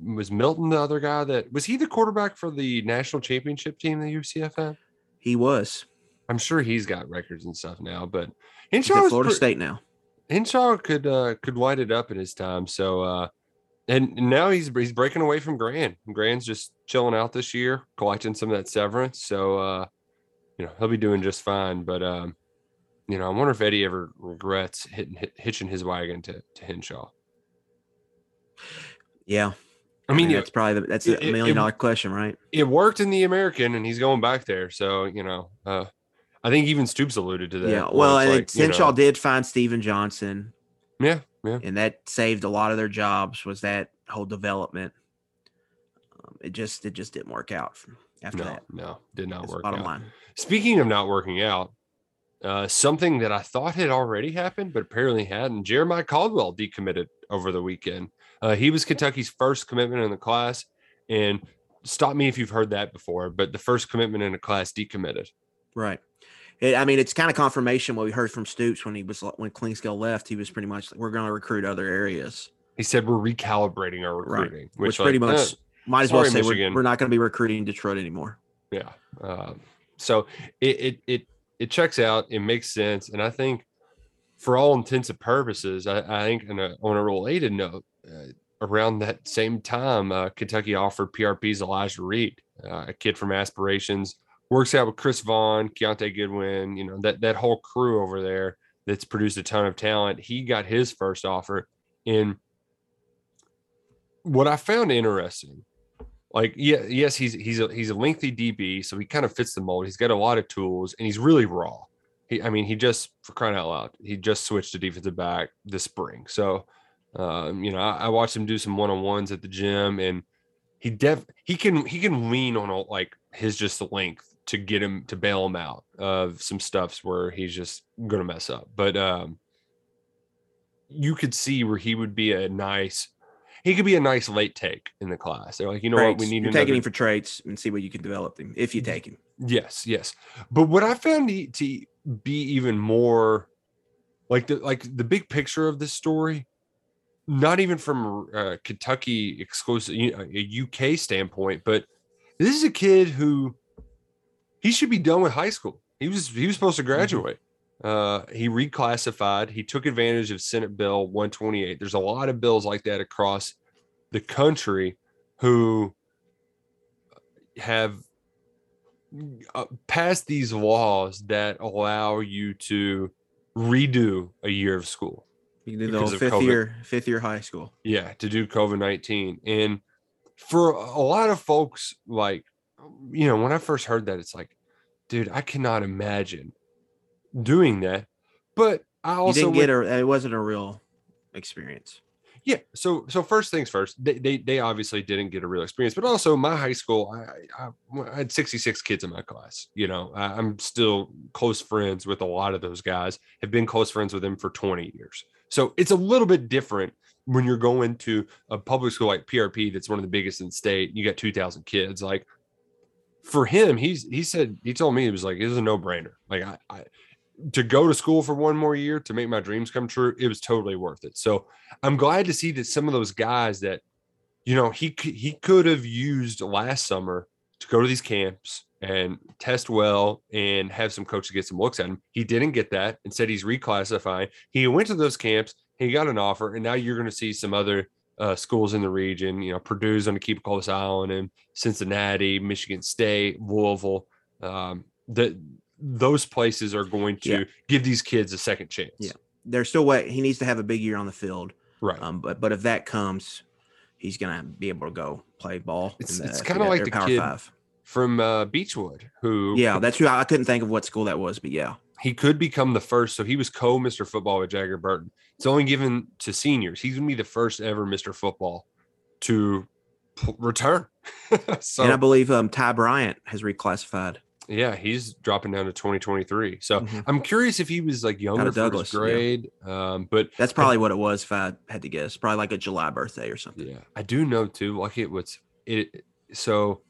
was Milton the other guy that was he the quarterback for the national championship team that UCF had? He was. I'm sure he's got records and stuff now, but Hinshaw at Florida pre- State now. Hinshaw could uh could light it up in his time. So uh and now he's he's breaking away from Gran. Gran's just chilling out this year, collecting some of that severance. So uh you know, he'll be doing just fine. But um, you know, I wonder if Eddie ever regrets hitting hitching his wagon to to Hinshaw. Yeah. I mean, that's probably the, that's a it- it- million dollar question, right? it worked in the American and he's going back there. So, you know, uh I think even Stoops alluded to that. Yeah. Well, and like, it, you know, did find Stephen Johnson, Yeah, yeah. and that saved a lot of their jobs. Was that whole development? Um, it just it just didn't work out after No, that. no, did not That's work bottom out. line. Speaking of not working out, uh, something that I thought had already happened, but apparently hadn't. Jeremiah Caldwell decommitted over the weekend. Uh, he was Kentucky's first commitment in the class, and stop me if you've heard that before. But the first commitment in a class decommitted. Right. It, I mean, it's kind of confirmation what we heard from Stoops when he was when Clinkscale left. He was pretty much like, we're going to recruit other areas, He said we're recalibrating our Right. recruiting, which, which, pretty like, eh, much might as well say we're, we're not going to be recruiting Detroit anymore. Yeah. Um, so it, it it it checks out. It makes sense, and I think for all intents and purposes, I, I think in a, on a related note, uh, around that same time, uh, Kentucky offered PRP's Elijah Reed, uh, a kid from Aspirations, works out with Chris Vaughn, Keontae Goodwin, you know that that whole crew over there that's produced a ton of talent. He got his first offer, and what I found interesting like yeah yes he's he's a he's a lengthy db so he kind of fits the mold. He's got a lot of tools and he's really raw. He i mean he just for crying out loud he just switched to defensive back this spring. So um you know i, I watched him do some one-on-ones at the gym and he def he can he can lean on a, like his just the length to get him to bail him out of some stuffs where he's just gonna mess up but um you could see where he would be a nice he could be a nice late take in the class. They're like, you know what, we need You're another. taking him for traits and see what you can develop him if you take him. yes, yes. But what I found to, to be even more like the like the big picture of this story, not even from a Kentucky exclusive a UK standpoint, but this is a kid who he should be done with high school. He was he was supposed to graduate. Uh, he reclassified. He took advantage of Senate Bill 128. There's a lot of bills like that across the country who have uh, passed these laws that allow you to redo a year of school. You can the Because whole of fifth COVID. year, fifth year high school. Yeah, to do COVID 19. And for a lot of folks, like, you know, when I first heard that, it's like, dude, I cannot imagine doing that. But I You also didn't went- get a. It wasn't a real experience. Yeah. So so first things first, they, they they obviously didn't get a real experience, but also my high school, I I, I had 66 kids in my class. You know, I, I'm still close friends with a lot of those guys. Have been close friends with them for 20 years. So it's a little bit different when you're going to a public school like PRP, that's one of the biggest in the state. You got 2,000 kids. Like for him, he's he said he told me it was like it was a no brainer. Like I, I to go to school for one more year to make my dreams come true, it was totally worth it. So I'm glad to see that some of those guys that, you know, he he could have used last summer to go to these camps and test well and have some coaches get some looks at him. He didn't get that. Instead, he's reclassifying. He went to those camps. He got an offer, and now you're going to see some other uh, schools in the region. You know, Purdue's going to keep a close eye on him. Cincinnati, Michigan State, Louisville. Um, that those places are going to Yeah. give these kids a second chance. Yeah. They're still wait. He needs to have a big year on the field. Right. Um, but but if that comes, he's gonna be able to go play ball. It's- it's kinda like the kid- Five. From uh, Beechwood, who Yeah, that's who I, I couldn't think of what school that was, but yeah, he could become the first. So he was co Mr. Football with Jagger Burton. It's only given to seniors. He's gonna be the first ever Mr. Football to p- return. so and I believe um, Ty Bryant has reclassified. yeah, he's dropping down to 2023. So Mhm. I'm curious if he was like younger for Douglas, his yeah. grade. Um, but That's probably what it was if I had to guess. Probably like a July birthday or something. Yeah, I do know too. Like it was it. So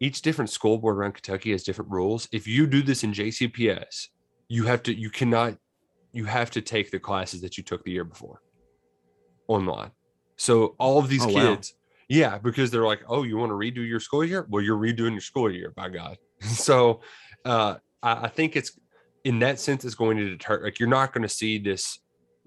each different school board around Kentucky has different rules. If you do this in JCPS, you have to. You cannot. You have to take the classes that you took the year before online. So all of these Oh, wow. kids, yeah, because they're like, oh, you want to redo your school year? Well, you're redoing your school year, by God. so uh, I, I think it's in that sense, it's going to deter. Like you're not going to see this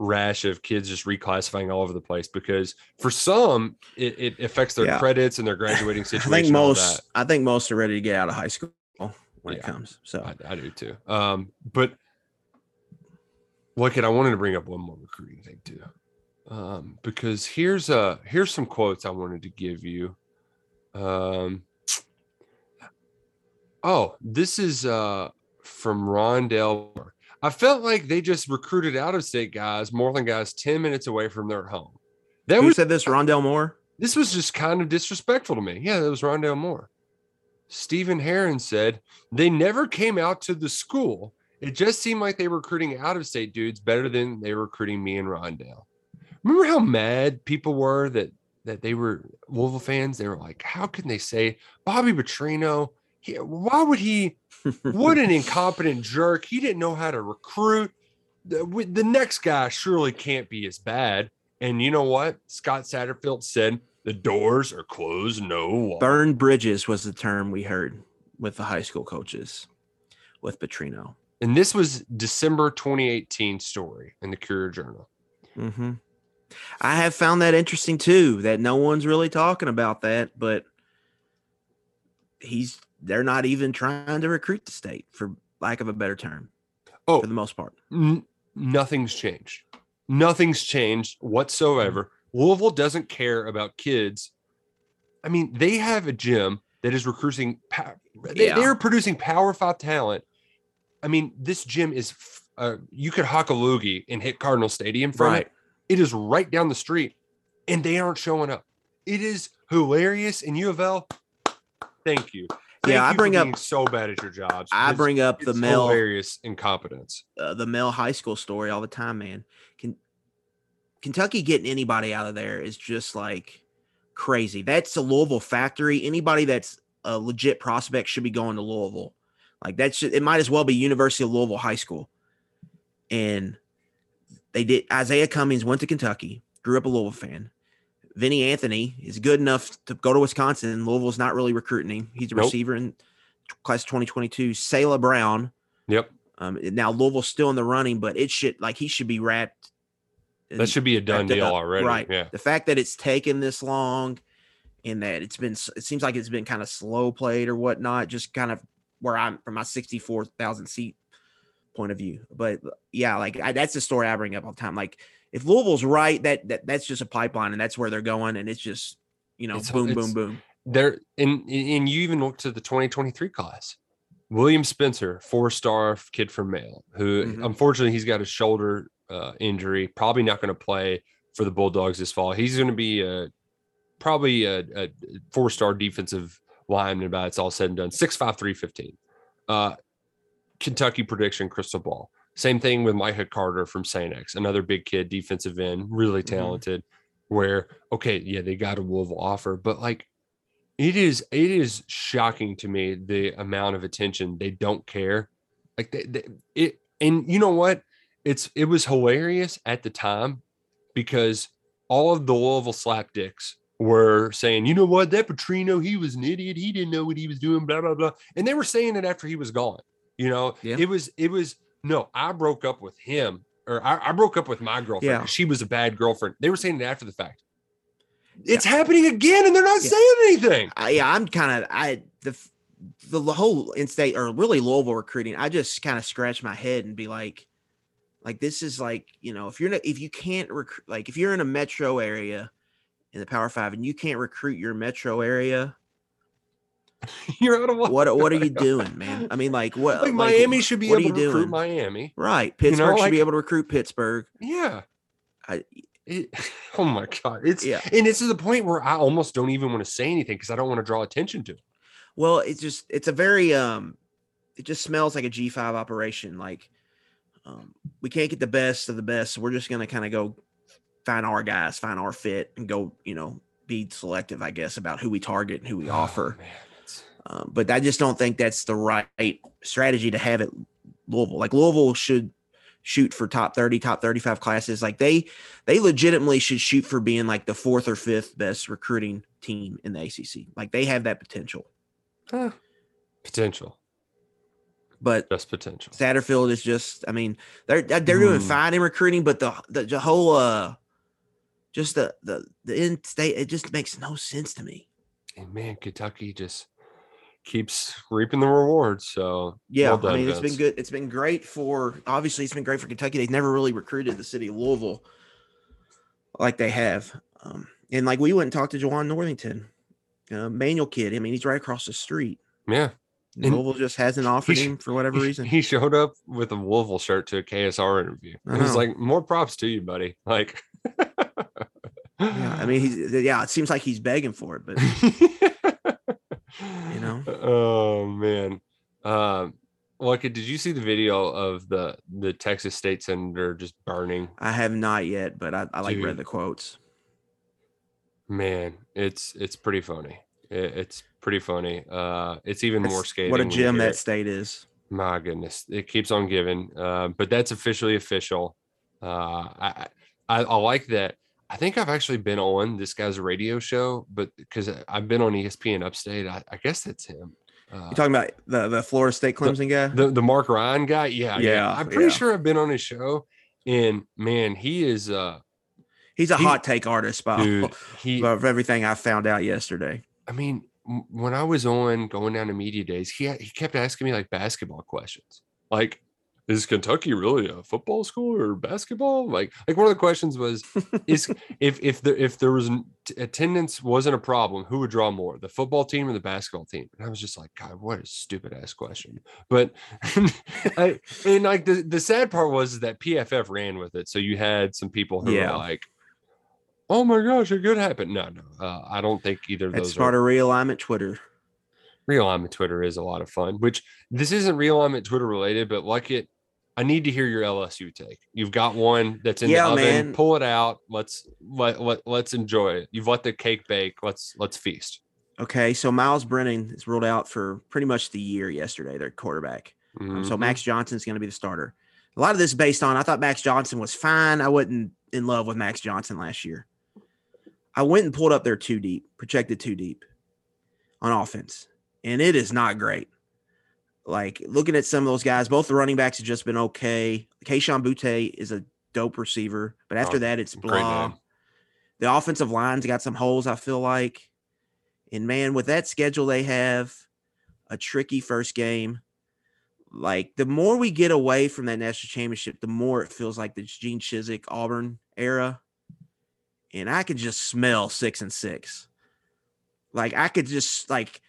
rash of kids just reclassifying all over the place because for some it, it affects their Yeah. credits and their graduating situation. I think most. I think most are ready to get out of high school when it comes. So I, I do too. Um, but look at I wanted to bring up one more recruiting thing too. Um, because here's uh here's some quotes I wanted to give you. Um oh, this is uh from Rondale. I felt like they just recruited out of state guys, Moreland guys, 10 minutes away from their home. That who was said this? Rondale Moore. this was just kind of disrespectful to me. Yeah, that was Rondale Moore. Stephen Heron said they never came out to the school. It just seemed like they were recruiting out of state dudes better than they were recruiting me and Rondale. Remember how mad people were that that they were Louisville fans? They were like, how can they say Bobby Petrino? He, why would he? What an incompetent jerk! He didn't know how to recruit. The, the next guy surely can't be as bad. And you know what? Scott Satterfield said the doors are closed, no wall. Burn bridges was the term we heard with the high school coaches with Petrino. And this was December 2018 story in the Courier Journal. hmm I have found that interesting too. That no one's really talking about that, but he's they're not even trying to recruit the state for lack of a better term Oh, for the most part. n- nothing's changed. Nothing's changed whatsoever. Louisville doesn't care about kids. I mean, they have a gym that is recruiting. They, Yeah. They're producing Power Five talent. I mean, this gym is. Uh, you could hock a loogie and hit Cardinal Stadium from Right. it. It is right down the street, and they aren't showing up. It is hilarious. In U of L, thank you. Thank Yeah, I bring up- being so bad at your jobs. I bring up the male hilarious incompetence. uh, the Male high school story all the time, man. Can Kentucky getting anybody out of there is just like crazy. That's a Louisville factory. Anybody that's a legit prospect should be going to Louisville. Like that's it might as well be University of Louisville High School. And they did Izayah Cummings went to Kentucky, grew up a Louisville fan. Vinny Anthony is good enough to go to Wisconsin. Louisville's not really recruiting him. He's a Nope. receiver in class 2022. Selah Brown, Yep. um, now Louisville's still in the running, but it should like he should be wrapped. That should be a done deal up. already. Right. Yeah. The fact that it's taken this long, and that it's been, it seems like it's been kind of slow played or whatnot. Just kind of where I'm from my sixty-four thousand seat point of view. But yeah, like I, that's the story I bring up all the time. Like if Louisville's right, that that that's just a pipeline, and that's where they're going, and it's just you know It's- boom, it's- boom, boom. There and and you even look to the 2023 class. William Spencer, four-star kid from Male, who Mhm. unfortunately he's got a shoulder uh, injury, probably not going to play for the Bulldogs this fall. He's going to be a probably a, a four-star defensive lineman by it's all said and done. 6'5", 315. Uh, Kentucky prediction crystal ball. Same thing with Micah Carter from St. X, another big kid, defensive end, really Mhm. talented. Where okay, yeah, they got a Louisville offer, but like it is it is shocking to me the amount of attention they don't care. Like they, they, it, and you know what? It's it was hilarious at the time because all of the Louisville slapdicks were saying, you know what, that Petrino, he was an idiot. He didn't know what he was doing, blah, blah, blah. And they were saying it after he was gone. You know, Yeah. it was, it was, no, I broke up with him or I, I broke up with my girlfriend. Yeah. She was a bad girlfriend. They were saying it after the fact. It's happening again and they're not Yeah. saying anything. I, yeah, I'm kind of I the the whole in-state or really Louisville recruiting. I just kind of scratch my head and be like, like this is like you know if you're not if you can't recruit like if you're in a metro area in the Power Five and you can't recruit your metro area, You're out of luck. what what are you doing, man? I mean, like what? Like, Miami should be what are able to recruit doing? Miami. Right, Pittsburgh you should like- be able to recruit Pittsburgh. Yeah. I, It, oh my god. It's Yeah. and it's to the point where I almost don't even want to say anything because I don't want to draw attention to it. Well, it's just it's a very um it just smells like a G5 operation. Like um we can't get the best of the best, so we're just gonna kind of go find our guys, find our fit, and go, you know, be selective, I guess, about who we target and who we Oh, offer. man, Um, but I just don't think that's the right strategy to have at Louisville. Like Louisville should shoot for top 30, top 35 classes. Like they they legitimately should shoot for being like the fourth or fifth best recruiting team in the ACC. Like they have that potential. Potential, But just potential. Satterfield is just I mean, they're they're doing Hmm. fine in recruiting, but the, the the whole uh just the the the in state it just makes no sense to me. And man, Kentucky just keeps reaping the rewards. So Yeah, well done, I mean, it's been good. It's been great for obviously it's been great for Kentucky. They've never really recruited the city of Louisville like they have. Um, and like we went and talked to Jawan Northington, uh, Manual kid. I mean, he's right across the street. Yeah, And Louisville just hasn't offered him for whatever reason. he showed up with a Louisville shirt to a KSR interview. I It was like more props to you, buddy. Like, yeah, I mean, he's yeah. It seems like he's begging for it, but you know? Oh man. Um, look, did you see the video of the the Texas state senator just burning? I have not yet. But I, I like read the quotes. Man, it's it's pretty funny. It, it's pretty funny. Uh, it's even more skating. What a gem that state is. My goodness, it keeps on giving. Uh, but that's officially official. Uh, I, I I like that. I think I've actually been on this guy's radio show, but because I've been on ESPN Upstate, I, I guess that's him. Uh, You talking about the the Florida State Clemson guy? the the Mark Ryan guy? Yeah, yeah. Yeah, I'm pretty yeah. sure I've been on his show, and man, he is uh, He's a he- hot take artist, by dude. He, of everything I found out yesterday. I mean, when I was on going down to media days, he he kept asking me like basketball questions, like. Is Kentucky really a football school or basketball? Like, like one of the questions was, is if if there if there was attendance wasn't a problem, who would draw more, the football team or the basketball team? And I was just like, God, what a stupid ass question. But I and like the the sad part was that PFF ran with it, so you had some people who Yeah. were like, "Oh my gosh, it could happen." No, no, uh, I don't think either of That's those part are of realignment Twitter. realignment Twitter is a lot of fun. Which this isn't realignment Twitter related, but like it. I need to hear your LSU take. You've got one that's in Yeah, the oven. man. Pull it out. Let's let, let let's enjoy it. You've let the cake bake. Let's let's feast. Okay, so Myles Brennan is ruled out for pretty much the year yesterday, their quarterback. Um, so Max Johnson is going to be the starter. A lot of this based on I thought Max Johnson was fine. I wasn't in love with Max Johnson last year. I went and pulled up their two deep, projected two deep on offense, and it is not great. Like looking at some of those guys, both the running backs have just been okay. Kayshon Boutte is a dope receiver, but after Oh, that, it's blah. The offensive line's got some holes, I feel like. And man, with that schedule they have, a tricky first game. Like the more we get away from that national championship, the more it feels like the Gene Chizik Auburn era. And I could just smell six and six. Like I could just like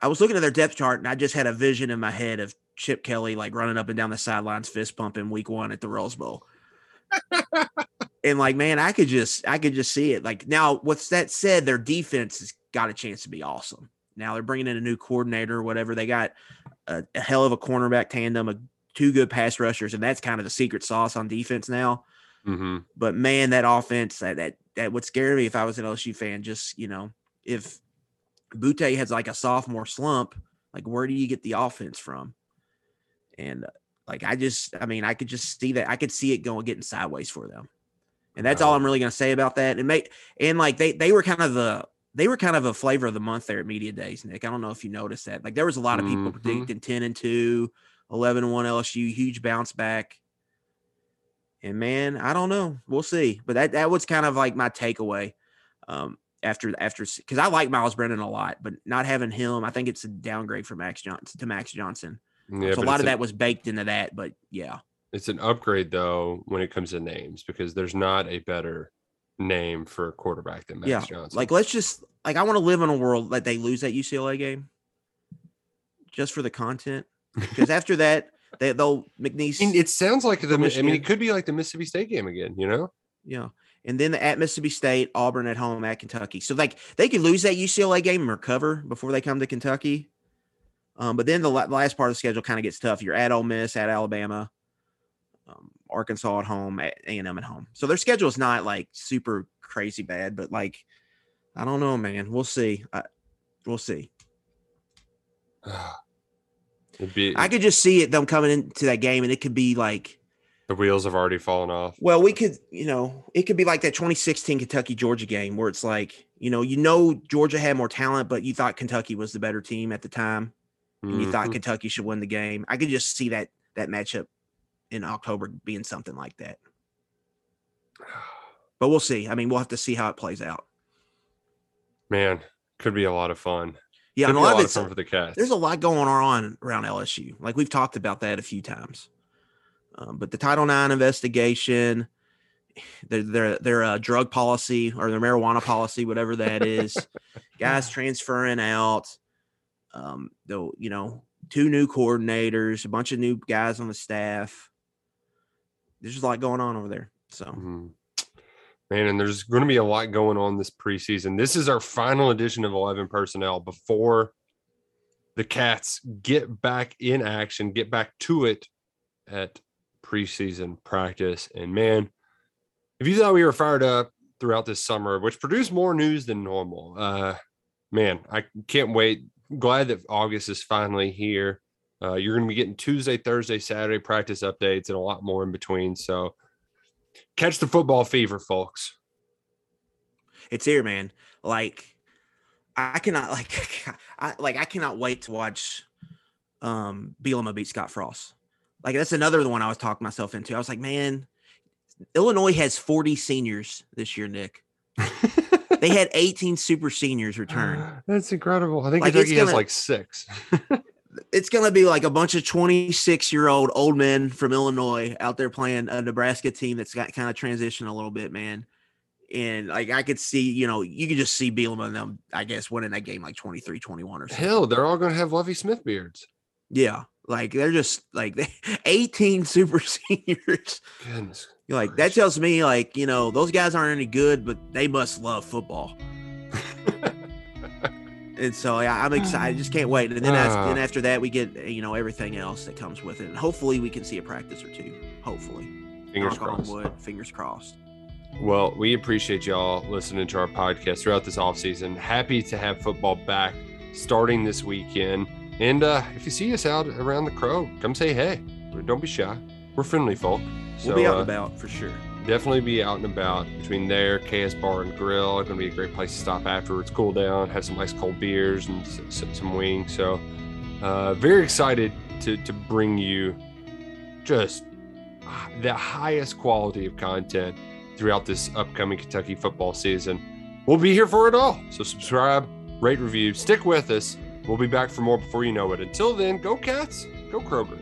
I was looking at their depth chart and I just had a vision in my head of Chip Kelly like running up and down the sidelines, fist pumping week one at the Rose Bowl. and like, man, I could just I could just see it. Like now, what's that said, their defense has got a chance to be awesome. Now they're bringing in a new coordinator or whatever. They got a, a hell of a cornerback tandem, a, two good pass rushers, and that's kind of the secret sauce on defense now. Mhm. But man, that offense that that that would scare me if I was an LSU fan. Just you know, if Boutte has like a sophomore slump, like where do you get the offense from? And uh, like I just, I mean, I could just see that. I could see it going getting sideways for them, and that's all I'm really gonna say about that. And make and like they they were kind of the they were kind of a flavor of the month there at media days, Nick. I don't know if you noticed that. Like there was a lot of people Mhm. predicting 10 and 2, 11 and 1 LSU, huge bounce back. And man, I don't know. We'll see. But that that was kind of like my takeaway. Um, after after because I like Myles Brennan a lot, but not having him, I think it's a downgrade for Max Johnson to Max Johnson. Yeah, so a lot of an- that was baked into that. But yeah, It's an upgrade though when it comes to names because there's not a better name for a quarterback than Max yeah. Johnson. Like let's just like I want to live in a world that they lose that UCLA game just for the content. Because after that, they, they'll McNeese. I mean, it sounds like the. I mean, it could be like the Mississippi State game again. You know. Yeah. And then at Mississippi State, Auburn at home at Kentucky. So like they could lose that UCLA game and recover before they come to Kentucky. Um, but then the la- last part of the schedule kind of gets tough. You're at Ole Miss, at Alabama, um, Arkansas at home, at A and M at home. So their schedule is not like super crazy bad, but like I don't know, man. We'll see. I, we'll see. Be. I could just see it them coming into that game, and it could be like The wheels have already fallen off. Well, we could, you know, it could be like that 2016 Kentucky Georgia game where it's like, you know, you know Georgia had more talent, but you thought Kentucky was the better team at the time, and you thought Mhm. Kentucky should win the game. I could just see that that matchup in October being something like that. But we'll see. I mean, we'll have to see how it plays out. Man, could be a lot of fun. Yeah, could and a lot of of it's fun for the cats. there's a lot going on around LSU. Like we've talked about that a few times. Um, but the Title IX investigation, their their their uh, drug policy or their marijuana policy, whatever that is, guys transferring out. Um, though you know, two new coordinators, a bunch of new guys on the staff. There's just a lot going on over there. So Mhm. Man, and there's going to be a lot going on this preseason. This is our final edition of 11 personnel before the Cats get back in action, get back to it at preseason practice. And man, if you thought we were fired up throughout this summer, which produced more news than normal, uh, man, I can't wait. Glad that August is finally here. Uh, you're going to be getting Tuesday, Thursday, Saturday practice updates and a lot more in between. So, catch the football fever, folks. it's here, man. Like I cannot like I like I cannot wait to watch um Bielema beat Scott Frost. Like that's another one I was talking myself into. I was like, man, Illinois has 40 seniors this year, Nick. They had 18 super seniors return. That's incredible. I think Like, Kentucky has gonna- like six. It's gonna be like a bunch of 26 year old old men from Illinois out there playing a Nebraska team that's got kind of transitioned a little bit, man. And like I could see, you know, you could just see Bielema and them, I guess, winning that game like 23 21 or something. Hell, they're all going to have Lovie Smith beards. Yeah, like they're just like they, 18 super seniors. Goodness. You're like that tells me like you know those guys aren't any good, but they must love football. and so yeah, I'm excited. Just can't wait. And then, as, Ah. then after that, we get you know everything else that comes with it. And hopefully, we can see a practice or two. Hopefully, Fingers Knock crossed. wood. Fingers crossed. Well, we appreciate y'all listening to our podcast throughout this offseason. Happy to have football back starting this weekend. And uh, if you see us out around the crow, come say hey. Don't be shy. We're friendly folk. So we'll be out uh, and about for sure. definitely be out and about between there, KS Bar and Grill. It's going to be a great place to stop afterwards, cool down, have some ice cold beers and s- s- some wings. So, uh, very excited to, to bring you just the highest quality of content throughout this upcoming Kentucky football season. We'll be here for it all. So, subscribe, rate, review, stick with us. We'll be back for more before you know it. Until then, go Cats, go Kroger.